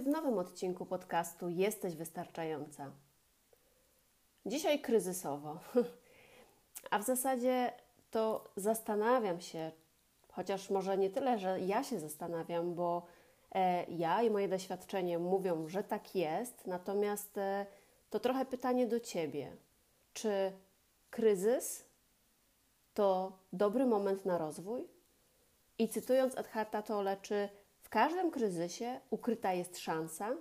W nowym odcinku podcastu Jesteś Wystarczająca. Dzisiaj kryzysowo, a w zasadzie to zastanawiam się, chociaż może nie tyle, że ja się zastanawiam, bo e, ja i moje doświadczenie mówią, że tak jest, natomiast e, to trochę pytanie do Ciebie. Czy kryzys to dobry moment na rozwój? I cytując Edharta Tolle, czy każdym kryzysie ukryta jest szansa?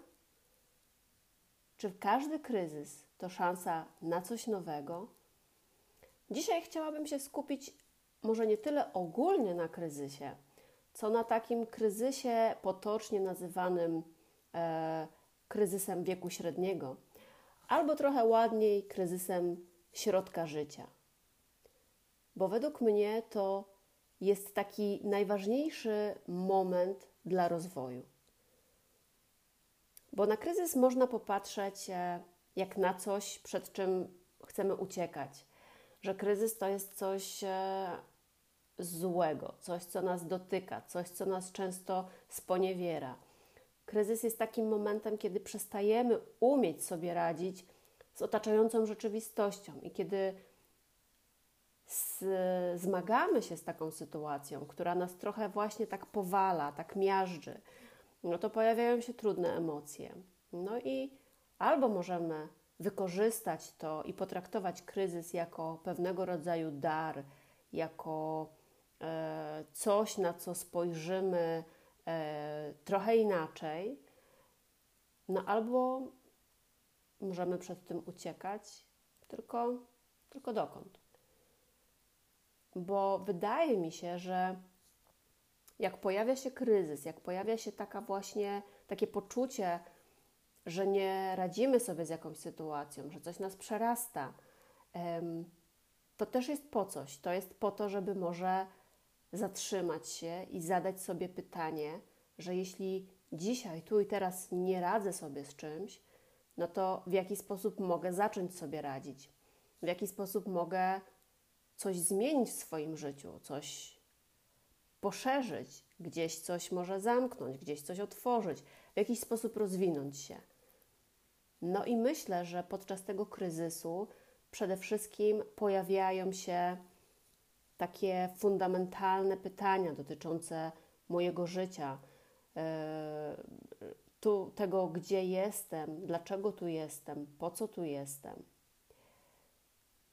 Czy każdy kryzys to szansa na coś nowego? Dzisiaj chciałabym się skupić może nie tyle ogólnie na kryzysie, co na takim kryzysie potocznie nazywanym e, kryzysem wieku średniego, albo trochę ładniej kryzysem środka życia. Bo według mnie to jest taki najważniejszy moment dla rozwoju. Bo na kryzys można popatrzeć e, jak na coś, przed czym chcemy uciekać. Że kryzys to jest coś e, złego, coś, co nas dotyka, coś, co nas często sponiewiera. Kryzys jest takim momentem, kiedy przestajemy umieć sobie radzić z otaczającą rzeczywistością i kiedy zmagamy się z taką sytuacją, która nas trochę właśnie tak powala, tak miażdży, no to pojawiają się trudne emocje. No i albo możemy wykorzystać to i potraktować kryzys jako pewnego rodzaju dar, jako e, coś, na co spojrzymy e, trochę inaczej, no albo możemy przed tym uciekać, tylko, tylko dokąd bo wydaje mi się, że jak pojawia się kryzys, jak pojawia się taka właśnie takie poczucie, że nie radzimy sobie z jakąś sytuacją, że coś nas przerasta, to też jest po coś. To jest po to, żeby może zatrzymać się i zadać sobie pytanie, że jeśli dzisiaj, tu i teraz nie radzę sobie z czymś, no to w jaki sposób mogę zacząć sobie radzić? W jaki sposób mogę coś zmienić w swoim życiu, coś poszerzyć, gdzieś coś może zamknąć, gdzieś coś otworzyć, w jakiś sposób rozwinąć się. No i myślę, że podczas tego kryzysu przede wszystkim pojawiają się takie fundamentalne pytania dotyczące mojego życia, e, tu, tego, gdzie jestem, dlaczego tu jestem, po co tu jestem.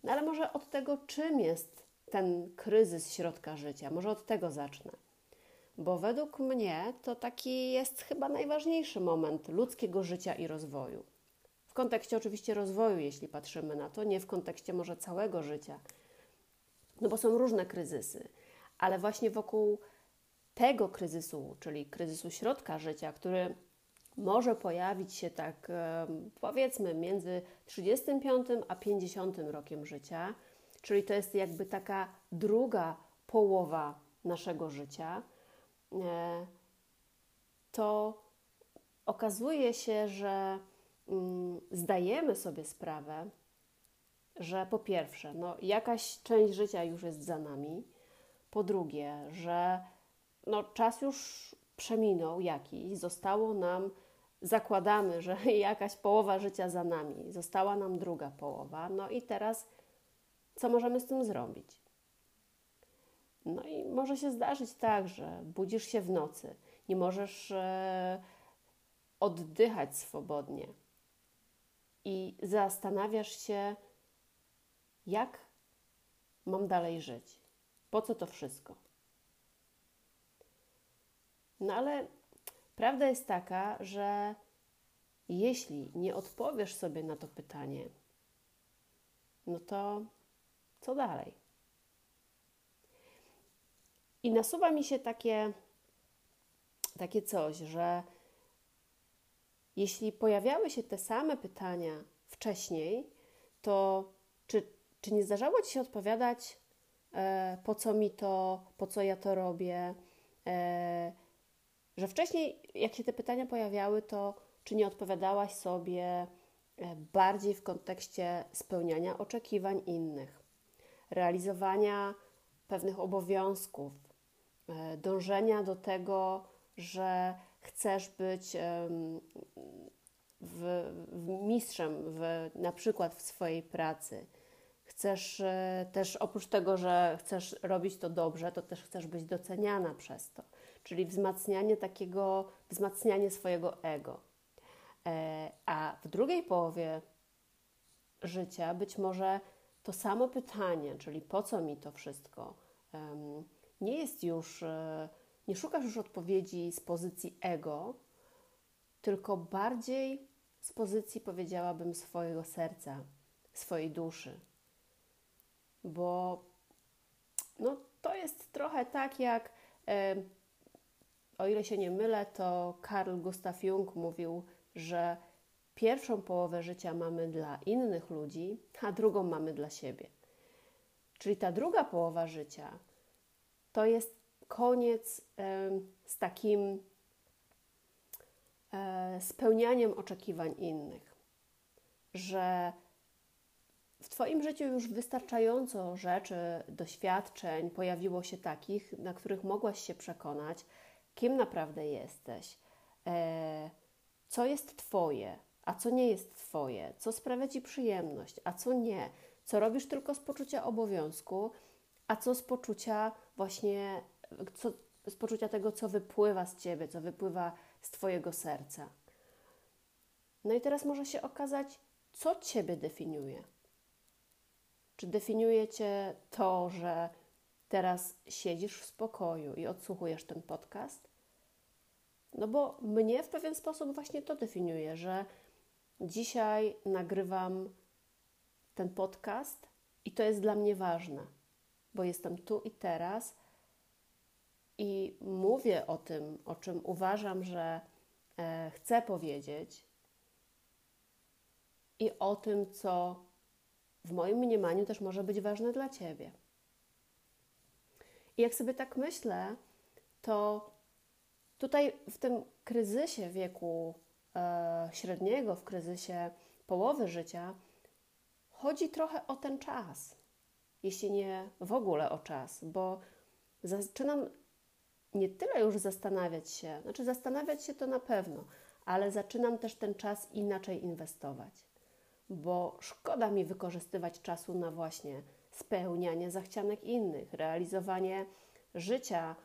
No ale może od tego, czym jest ten kryzys środka życia, może od tego zacznę. Bo według mnie to taki jest chyba najważniejszy moment ludzkiego życia i rozwoju. W kontekście oczywiście rozwoju, jeśli patrzymy na to, nie w kontekście może całego życia. No bo są różne kryzysy, ale właśnie wokół tego kryzysu, czyli kryzysu środka życia, który może pojawić się tak powiedzmy między 35 a 50 rokiem życia, czyli to jest jakby taka druga połowa naszego życia, e, to okazuje się, że mm, zdajemy sobie sprawę, że po pierwsze, no, jakaś część życia już jest za nami, po drugie, że no, czas już przeminął jakiś, zostało nam zakładamy, że jakaś połowa życia za nami, została nam druga połowa, no i teraz co możemy z tym zrobić? No i może się zdarzyć tak, że budzisz się w nocy, nie możesz e, oddychać swobodnie. I zastanawiasz się, jak mam dalej żyć, po co to wszystko. No ale prawda jest taka, że jeśli nie odpowiesz sobie na to pytanie, no to co dalej? I nasuwa mi się takie, takie coś, że jeśli pojawiały się te same pytania wcześniej, to czy, czy nie zdarzało Ci się odpowiadać, e, po co mi to, po co ja to robię? E, że wcześniej, jak się te pytania pojawiały, to czy nie odpowiadałaś sobie e, bardziej w kontekście spełniania oczekiwań innych, realizowania pewnych obowiązków, e, dążenia do tego, że chcesz być w, w mistrzem w, na przykład w swojej pracy. Chcesz e, też, oprócz tego, że chcesz robić to dobrze, to też chcesz być doceniana przez to. Czyli wzmacnianie takiego, wzmacnianie swojego ego. E, a w drugiej połowie życia być może to samo pytanie, czyli po co mi to wszystko, nie jest już, e, nie szukasz już odpowiedzi z pozycji ego, tylko bardziej z pozycji, powiedziałabym, swojego serca, swojej duszy. Bo no, to jest trochę tak, jak o ile się nie mylę, to Carl Gustav Jung mówił, że pierwszą połowę życia mamy dla innych ludzi, a drugą mamy dla siebie. Czyli ta druga połowa życia to jest koniec z takim e, spełnianiem oczekiwań innych, że w Twoim życiu już wystarczająco rzeczy, doświadczeń pojawiło się takich, na których mogłaś się przekonać, kim naprawdę jesteś, e, co jest Twoje, a co nie jest Twoje, co sprawia Ci przyjemność, a co nie, co robisz tylko z poczucia obowiązku, a co z poczucia właśnie, co, z poczucia tego, co wypływa z Ciebie, co wypływa z Twojego serca. No i teraz może się okazać, co Ciebie definiuje. Czy definiuje Cię to, że teraz siedzisz w spokoju i odsłuchujesz ten podcast? No bo mnie w pewien sposób właśnie to definiuje, że dzisiaj nagrywam ten podcast i to jest dla mnie ważne, bo jestem tu i teraz i mówię o tym, o czym uważam, że e, chcę powiedzieć i o tym, co w moim mniemaniu też może być ważne dla Ciebie. I jak sobie tak myślę, to tutaj w tym kryzysie wieku e, średniego, w kryzysie połowy życia, chodzi trochę o ten czas, jeśli nie w ogóle o czas, bo zaczynam nie tyle już zastanawiać się, znaczy zastanawiać się to na pewno, ale zaczynam też ten czas inaczej inwestować, bo szkoda mi wykorzystywać czasu na właśnie spełnianie zachcianek innych, realizowanie życia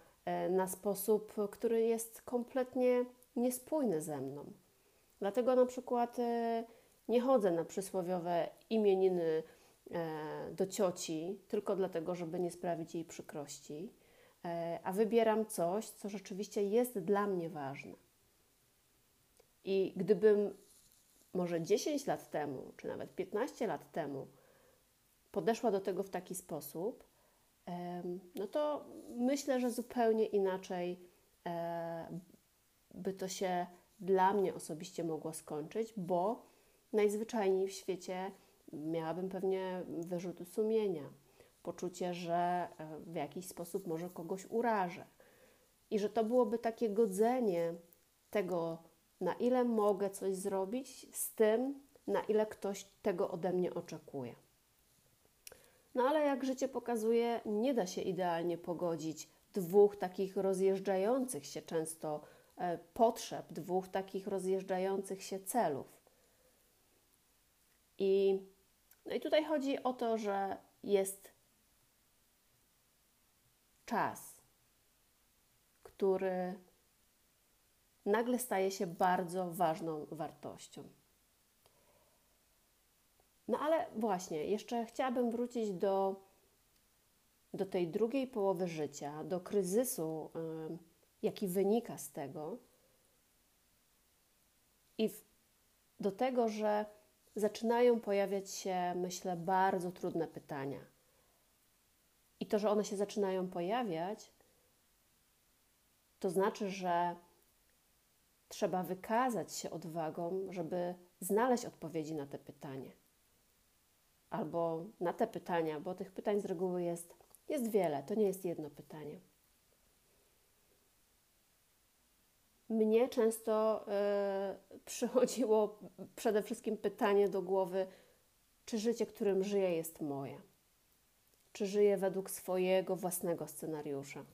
na sposób, który jest kompletnie niespójny ze mną. Dlatego na przykład e, nie chodzę na przysłowiowe imieniny e, do cioci, tylko dlatego, żeby nie sprawić jej przykrości, a wybieram coś, co rzeczywiście jest dla mnie ważne. I gdybym może 10 lat temu, czy nawet 15 lat temu podeszła do tego w taki sposób, no to myślę, że zupełnie inaczej e, by to się dla mnie osobiście mogło skończyć, bo najzwyczajniej w świecie miałabym pewnie wyrzuty sumienia, poczucie, że e, w jakiś sposób może kogoś urażę. I że to byłoby takie godzenie tego, na ile mogę coś zrobić, z tym, na ile ktoś tego ode mnie oczekuje. No ale jak życie pokazuje, nie da się idealnie pogodzić dwóch takich rozjeżdżających się często e, potrzeb, dwóch takich rozjeżdżających się celów. I, no i tutaj chodzi o to, że jest czas, który nagle staje się bardzo ważną wartością. No ale właśnie, jeszcze chciałabym wrócić do, do tej drugiej połowy życia, do kryzysu, yy, jaki wynika z tego, i w, do tego, że zaczynają pojawiać się, myślę, bardzo trudne pytania. I to, że one się zaczynają pojawiać, to znaczy, że trzeba wykazać się odwagą, żeby znaleźć odpowiedzi na te pytania. Albo na te pytania, bo tych pytań z reguły jest, jest wiele, to nie jest jedno pytanie. Mnie często y, przychodziło przede wszystkim pytanie do głowy, czy życie, którym żyję, jest moje? Czy żyję według swojego własnego scenariusza?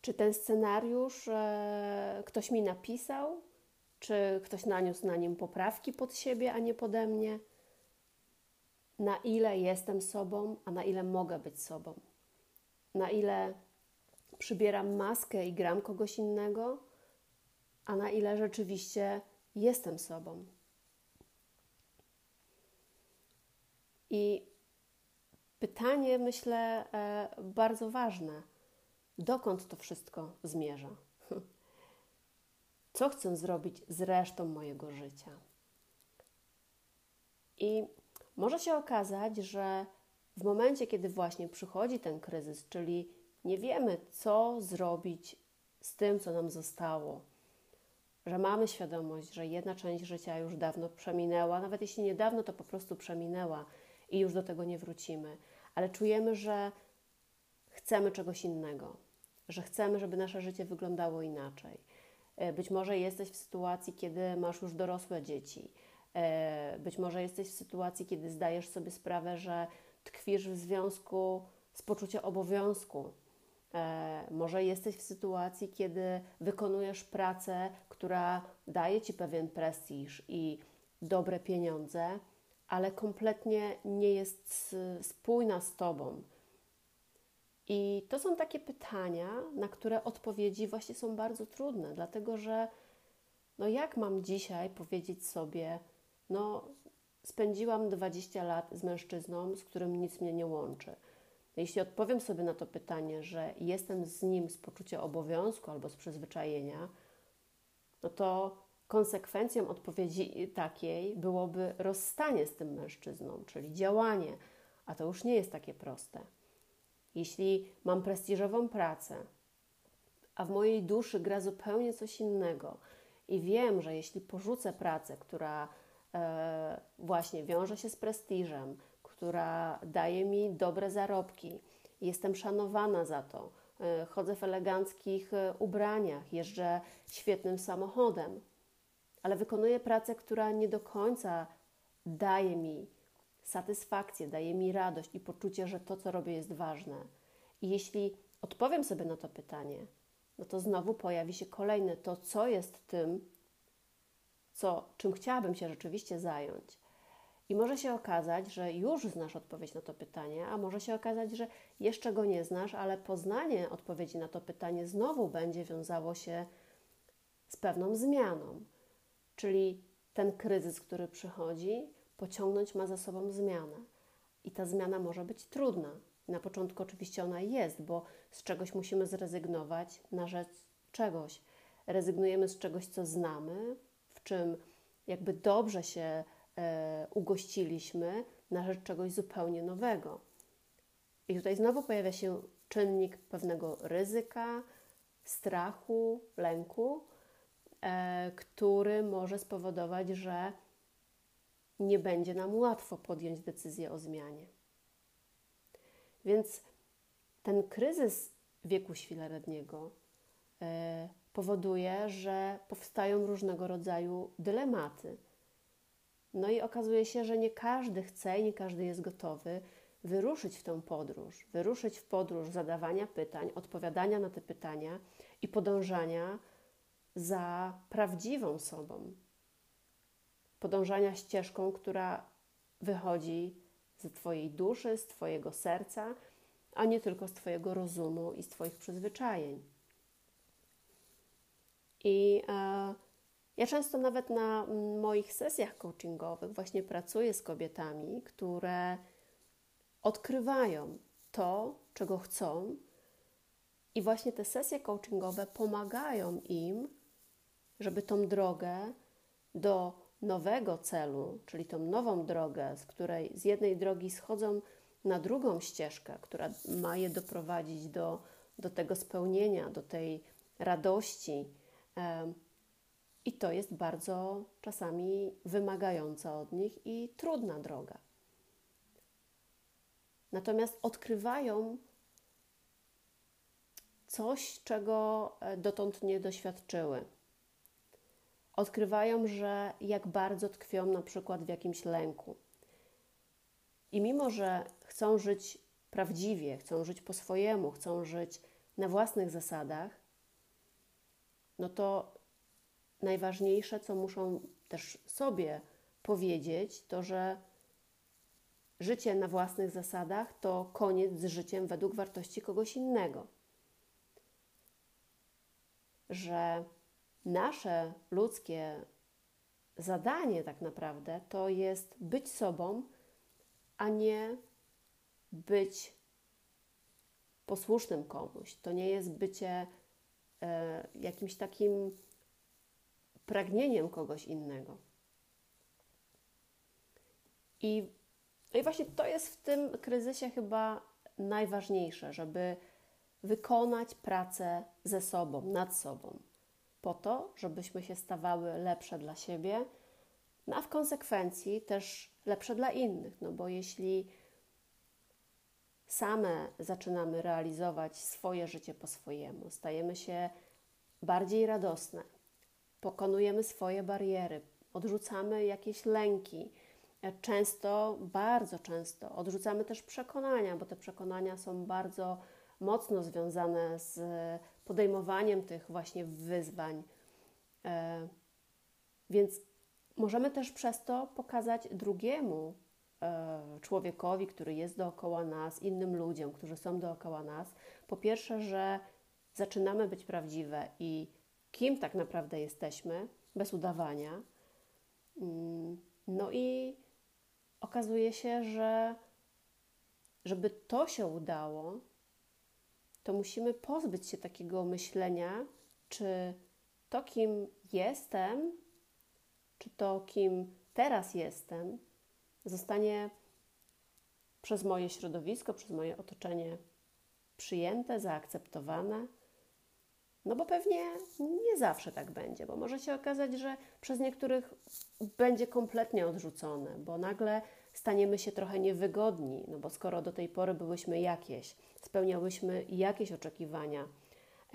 Czy ten scenariusz e, ktoś mi napisał? Czy ktoś naniósł na nim poprawki pod siebie, a nie pode mnie? Na ile jestem sobą, a na ile mogę być sobą? Na ile przybieram maskę i gram kogoś innego, a na ile rzeczywiście jestem sobą? I pytanie, myślę, e, bardzo ważne dokąd to wszystko zmierza. Co chcę zrobić z resztą mojego życia? I może się okazać, że w momencie, kiedy właśnie przychodzi ten kryzys, czyli nie wiemy, co zrobić z tym, co nam zostało, że mamy świadomość, że jedna część życia już dawno przeminęła, nawet jeśli niedawno, to po prostu przeminęła i już do tego nie wrócimy, ale czujemy, że chcemy czegoś innego, że chcemy, żeby nasze życie wyglądało inaczej. E, być może jesteś w sytuacji, kiedy masz już dorosłe dzieci. E, być może jesteś w sytuacji, kiedy zdajesz sobie sprawę, że tkwisz w związku z poczuciem obowiązku. E, może jesteś w sytuacji, kiedy wykonujesz pracę, która daje ci pewien prestiż i dobre pieniądze, ale kompletnie nie jest spójna z tobą i to są takie pytania, na które odpowiedzi właśnie są bardzo trudne, dlatego że no jak mam dzisiaj powiedzieć sobie, no spędziłam 20 lat z mężczyzną, z którym nic mnie nie łączy. Jeśli odpowiem sobie na to pytanie, że jestem z nim z poczucia obowiązku albo z przyzwyczajenia, no to konsekwencją odpowiedzi takiej byłoby rozstanie z tym mężczyzną, czyli działanie, a to już nie jest takie proste jeśli mam prestiżową pracę, a w mojej duszy gra zupełnie coś innego i wiem, że jeśli porzucę pracę, która właśnie wiąże się z prestiżem, która daje mi dobre zarobki, jestem szanowana za to, e, chodzę w eleganckich e, ubraniach, jeżdżę świetnym samochodem, ale wykonuję pracę, która nie do końca daje mi satysfakcję, daje mi radość i poczucie, że to, co robię, jest ważne. I jeśli odpowiem sobie na to pytanie, no to znowu pojawi się kolejne to, co jest tym, co, czym chciałabym się rzeczywiście zająć. I może się okazać, że już znasz odpowiedź na to pytanie, a może się okazać, że jeszcze go nie znasz, ale poznanie odpowiedzi na to pytanie znowu będzie wiązało się z pewną zmianą. Czyli ten kryzys, który przychodzi, pociągnąć ma za sobą zmianę. I ta zmiana może być trudna. Na początku oczywiście ona jest, bo z czegoś musimy zrezygnować na rzecz czegoś. Rezygnujemy z czegoś, co znamy, czym jakby dobrze się e, ugościliśmy, na rzecz czegoś zupełnie nowego. I tutaj znowu pojawia się czynnik pewnego ryzyka, strachu, lęku, e, który może spowodować, że nie będzie nam łatwo podjąć decyzję o zmianie. Więc ten kryzys wieku świetlnego e, powoduje, że powstają różnego rodzaju dylematy. No i okazuje się, że nie każdy chce i nie każdy jest gotowy wyruszyć w tę podróż, wyruszyć w podróż zadawania pytań, odpowiadania na te pytania i podążania za prawdziwą sobą, podążania ścieżką, która wychodzi z Twojej duszy, z Twojego serca, a nie tylko z Twojego rozumu i z Twoich przyzwyczajeń. I e, ja często nawet na moich sesjach coachingowych właśnie pracuję z kobietami, które odkrywają to, czego chcą, i właśnie te sesje coachingowe pomagają im, żeby tą drogę do nowego celu, czyli tą nową drogę, z której z jednej drogi schodzą na drugą ścieżkę, która ma je doprowadzić do, do tego spełnienia, do tej radości. I to jest bardzo czasami wymagająca od nich i trudna droga. Natomiast odkrywają coś, czego e, dotąd nie doświadczyły. Odkrywają, że jak bardzo tkwią na przykład w jakimś lęku. I mimo, że chcą żyć prawdziwie, chcą żyć po swojemu, chcą żyć na własnych zasadach, no to najważniejsze, co muszą też sobie powiedzieć, to że życie na własnych zasadach to koniec z życiem według wartości kogoś innego. Że nasze ludzkie zadanie tak naprawdę to jest być sobą, a nie być posłusznym komuś. To nie jest bycie jakimś takim pragnieniem kogoś innego. I, no I właśnie to jest w tym kryzysie chyba najważniejsze, żeby wykonać pracę ze sobą, nad sobą, po to, żebyśmy się stawały lepsze dla siebie, no a w konsekwencji też lepsze dla innych. No bo jeśli same zaczynamy realizować swoje życie po swojemu, stajemy się bardziej radosne, pokonujemy swoje bariery, odrzucamy jakieś lęki. Często, bardzo często odrzucamy też przekonania, bo te przekonania są bardzo mocno związane z podejmowaniem tych właśnie wyzwań. E, więc możemy też przez to pokazać drugiemu e, człowiekowi, który jest dookoła nas, innym ludziom, którzy są dookoła nas, po pierwsze, że zaczynamy być prawdziwe i kim tak naprawdę jesteśmy, bez udawania. Mm, no i okazuje się, że żeby to się udało, to musimy pozbyć się takiego myślenia, czy to, kim jestem, czy to, kim teraz jestem, zostanie przez moje środowisko, przez moje otoczenie przyjęte, zaakceptowane. No bo pewnie nie zawsze tak będzie, bo może się okazać, że przez niektórych będzie kompletnie odrzucone, bo nagle staniemy się trochę niewygodni, no bo skoro do tej pory byłyśmy jakieś, spełniałyśmy jakieś oczekiwania,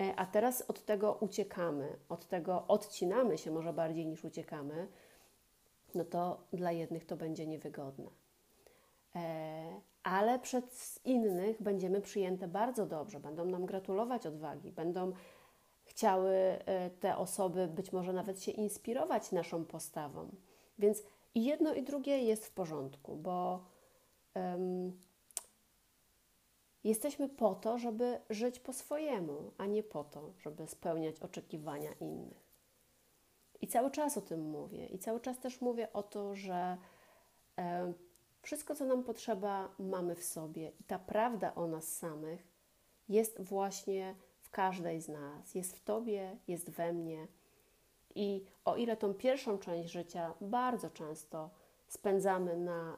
e, a teraz od tego uciekamy, od tego odcinamy się może bardziej niż uciekamy, no to dla jednych to będzie niewygodne. E, ale przez innych będziemy przyjęte bardzo dobrze, będą nam gratulować odwagi, będą chciały e, te osoby być może nawet się inspirować naszą postawą. Więc i jedno i drugie jest w porządku, bo um, jesteśmy po to, żeby żyć po swojemu, a nie po to, żeby spełniać oczekiwania innych. I cały czas o tym mówię. I cały czas też mówię o to, że e, wszystko, co nam potrzeba, mamy w sobie. I ta prawda o nas samych jest właśnie w każdej z nas. Jest w Tobie, jest we mnie. I o ile tą pierwszą część życia bardzo często spędzamy na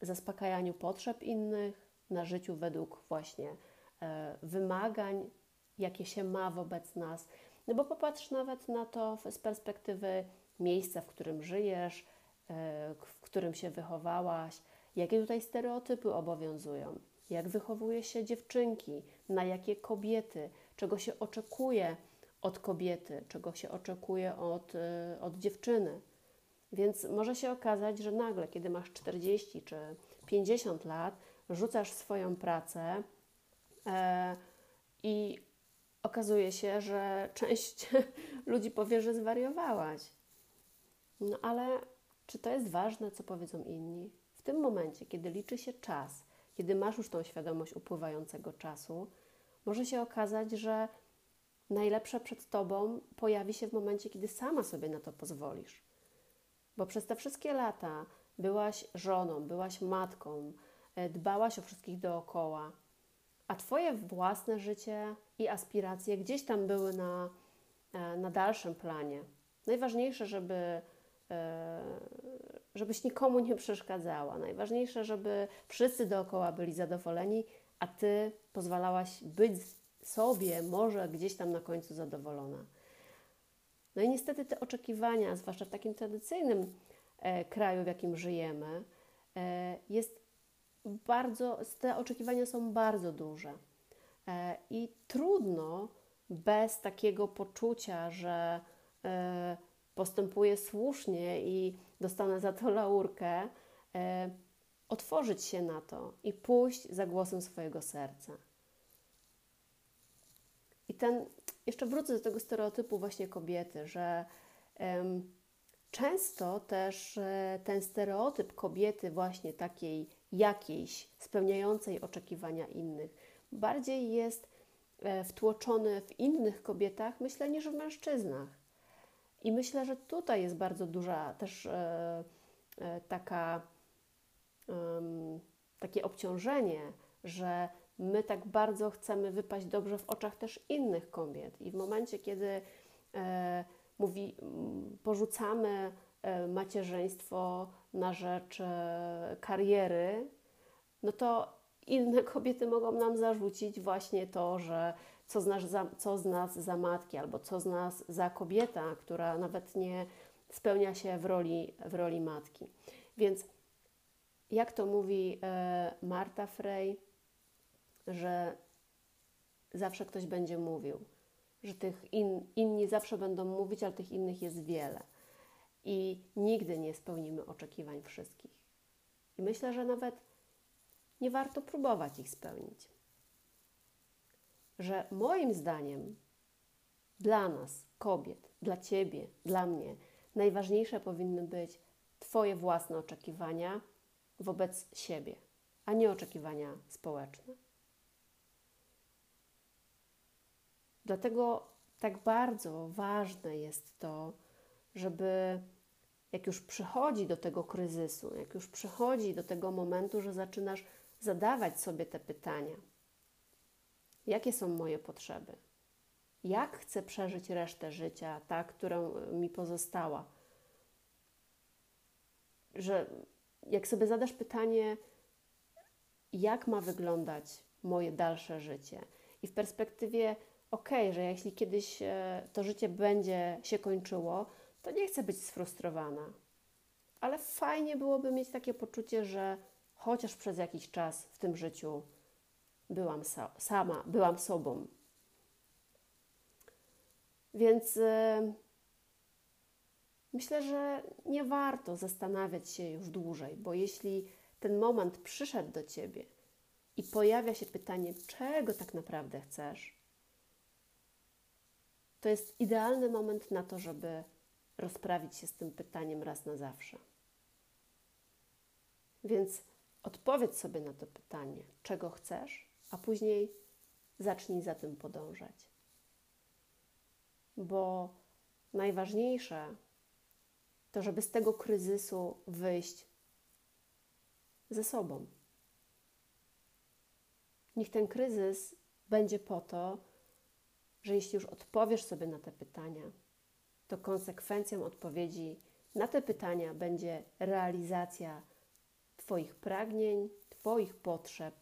zaspokajaniu potrzeb innych, na życiu według właśnie e, wymagań, jakie się ma wobec nas, no bo popatrz nawet na to z perspektywy miejsca, w którym żyjesz, e, w którym się wychowałaś, jakie tutaj stereotypy obowiązują, jak wychowuje się dziewczynki, na jakie kobiety, czego się oczekuje od kobiety, czego się oczekuje od, e, od dziewczyny. Więc może się okazać, że nagle, kiedy masz 40 czy 50 lat, rzucasz swoją pracę e, i okazuje się, że część ludzi powie, że zwariowałaś. No ale czy to jest ważne, co powiedzą inni? W tym momencie, kiedy liczy się czas, kiedy masz już tą świadomość upływającego czasu, może się okazać, że najlepsze przed tobą pojawi się w momencie, kiedy sama sobie na to pozwolisz. Bo przez te wszystkie lata byłaś żoną, byłaś matką, e, dbałaś o wszystkich dookoła, a twoje własne życie i aspiracje gdzieś tam były na, e, na dalszym planie. Najważniejsze, żeby, e, żebyś nikomu nie przeszkadzała. Najważniejsze, żeby wszyscy dookoła byli zadowoleni, a ty pozwalałaś być sobie może gdzieś tam na końcu zadowolona. No i niestety te oczekiwania, zwłaszcza w takim tradycyjnym e, kraju, w jakim żyjemy, jest bardzo, te oczekiwania są bardzo duże. E, I trudno bez takiego poczucia, że e, postępuję słusznie i dostanę za to laurkę, e, otworzyć się na to i pójść za głosem swojego serca. I ten, jeszcze wrócę do tego stereotypu właśnie kobiety, że często też ten stereotyp kobiety właśnie takiej jakiejś, spełniającej oczekiwania innych, bardziej jest e, wtłoczony w innych kobietach, myślę, niż w mężczyznach. I myślę, że tutaj jest bardzo duża też e, e, taka, takie obciążenie, że my tak bardzo chcemy wypaść dobrze w oczach też innych kobiet. I w momencie, kiedy mówi, porzucamy macierzyństwo na rzecz kariery, no to inne kobiety mogą nam zarzucić właśnie to, że co z, nas za, co z nas za matki, albo co z nas za kobieta, która nawet nie spełnia się w roli, w roli matki. Więc jak to mówi e, Marta Frey, że zawsze ktoś będzie mówił, że tych in, inni zawsze będą mówić, ale tych innych jest wiele. I nigdy nie spełnimy oczekiwań wszystkich. I myślę, że nawet nie warto próbować ich spełnić. Że moim zdaniem dla nas, kobiet, dla ciebie, dla mnie, najważniejsze powinny być Twoje własne oczekiwania wobec siebie, a nie oczekiwania społeczne. Dlatego tak bardzo ważne jest to, żeby jak już przychodzi do tego kryzysu, jak już przychodzi do tego momentu, że zaczynasz zadawać sobie te pytania: jakie są moje potrzeby? Jak chcę przeżyć resztę życia, ta, którą mi pozostała? Że jak sobie zadasz pytanie, jak ma wyglądać moje dalsze życie, i w perspektywie, ok, że jeśli kiedyś e, to życie będzie się kończyło, to nie chcę być sfrustrowana. Ale fajnie byłoby mieć takie poczucie, że chociaż przez jakiś czas w tym życiu byłam sama, byłam sobą. Więc yy, myślę, że nie warto zastanawiać się już dłużej, bo jeśli ten moment przyszedł do ciebie i pojawia się pytanie, czego tak naprawdę chcesz, to jest idealny moment na to, żeby rozprawić się z tym pytaniem raz na zawsze. Więc odpowiedz sobie na to pytanie, czego chcesz, a później zacznij za tym podążać. Bo najważniejsze to, żeby z tego kryzysu wyjść ze sobą. Niech ten kryzys będzie po to, że jeśli już odpowiesz sobie na te pytania, to konsekwencją odpowiedzi na te pytania będzie realizacja Twoich pragnień, Twoich potrzeb,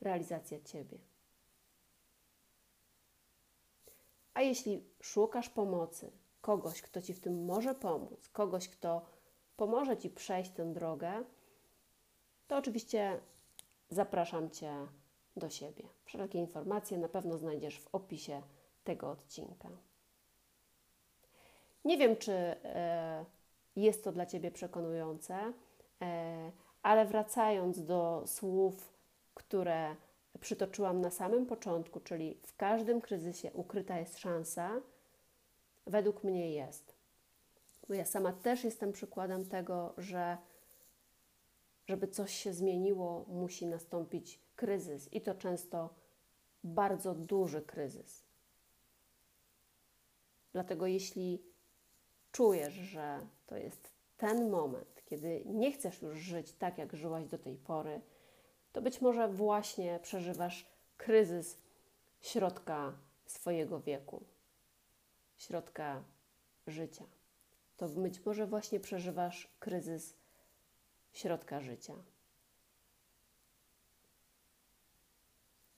realizacja Ciebie. A jeśli szukasz pomocy, kogoś, kto Ci w tym może pomóc, kogoś, kto pomoże Ci przejść tę drogę, to oczywiście zapraszam Cię do siebie. Wszelkie informacje na pewno znajdziesz w opisie tego odcinka. Nie wiem, czy e, jest to dla Ciebie przekonujące, e, ale wracając do słów, które przytoczyłam na samym początku, czyli w każdym kryzysie ukryta jest szansa, według mnie jest. Bo ja sama też jestem przykładem tego, że żeby coś się zmieniło, musi nastąpić kryzys i to często bardzo duży kryzys. Dlatego, jeśli czujesz, że to jest ten moment, kiedy nie chcesz już żyć tak, jak żyłaś do tej pory, to być może właśnie przeżywasz kryzys środka swojego wieku, środka życia. To być może właśnie przeżywasz kryzys środka życia.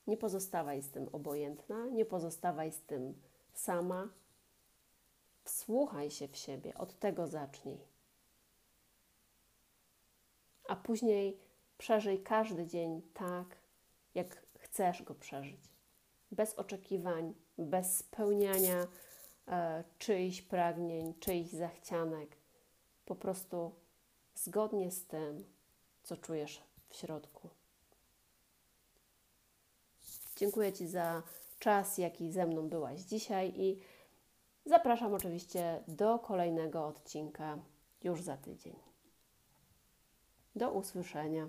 Nie pozostawaj z tym obojętna, nie pozostawaj z tym sama. Wsłuchaj się w siebie, od tego zacznij. A później przeżyj każdy dzień tak, jak chcesz go przeżyć. Bez oczekiwań, bez spełniania e, czyichś pragnień, czyichś zachcianek. Po prostu zgodnie z tym, co czujesz w środku. Dziękuję Ci za czas, jaki ze mną byłaś dzisiaj i zapraszam oczywiście do kolejnego odcinka już za tydzień. Do usłyszenia.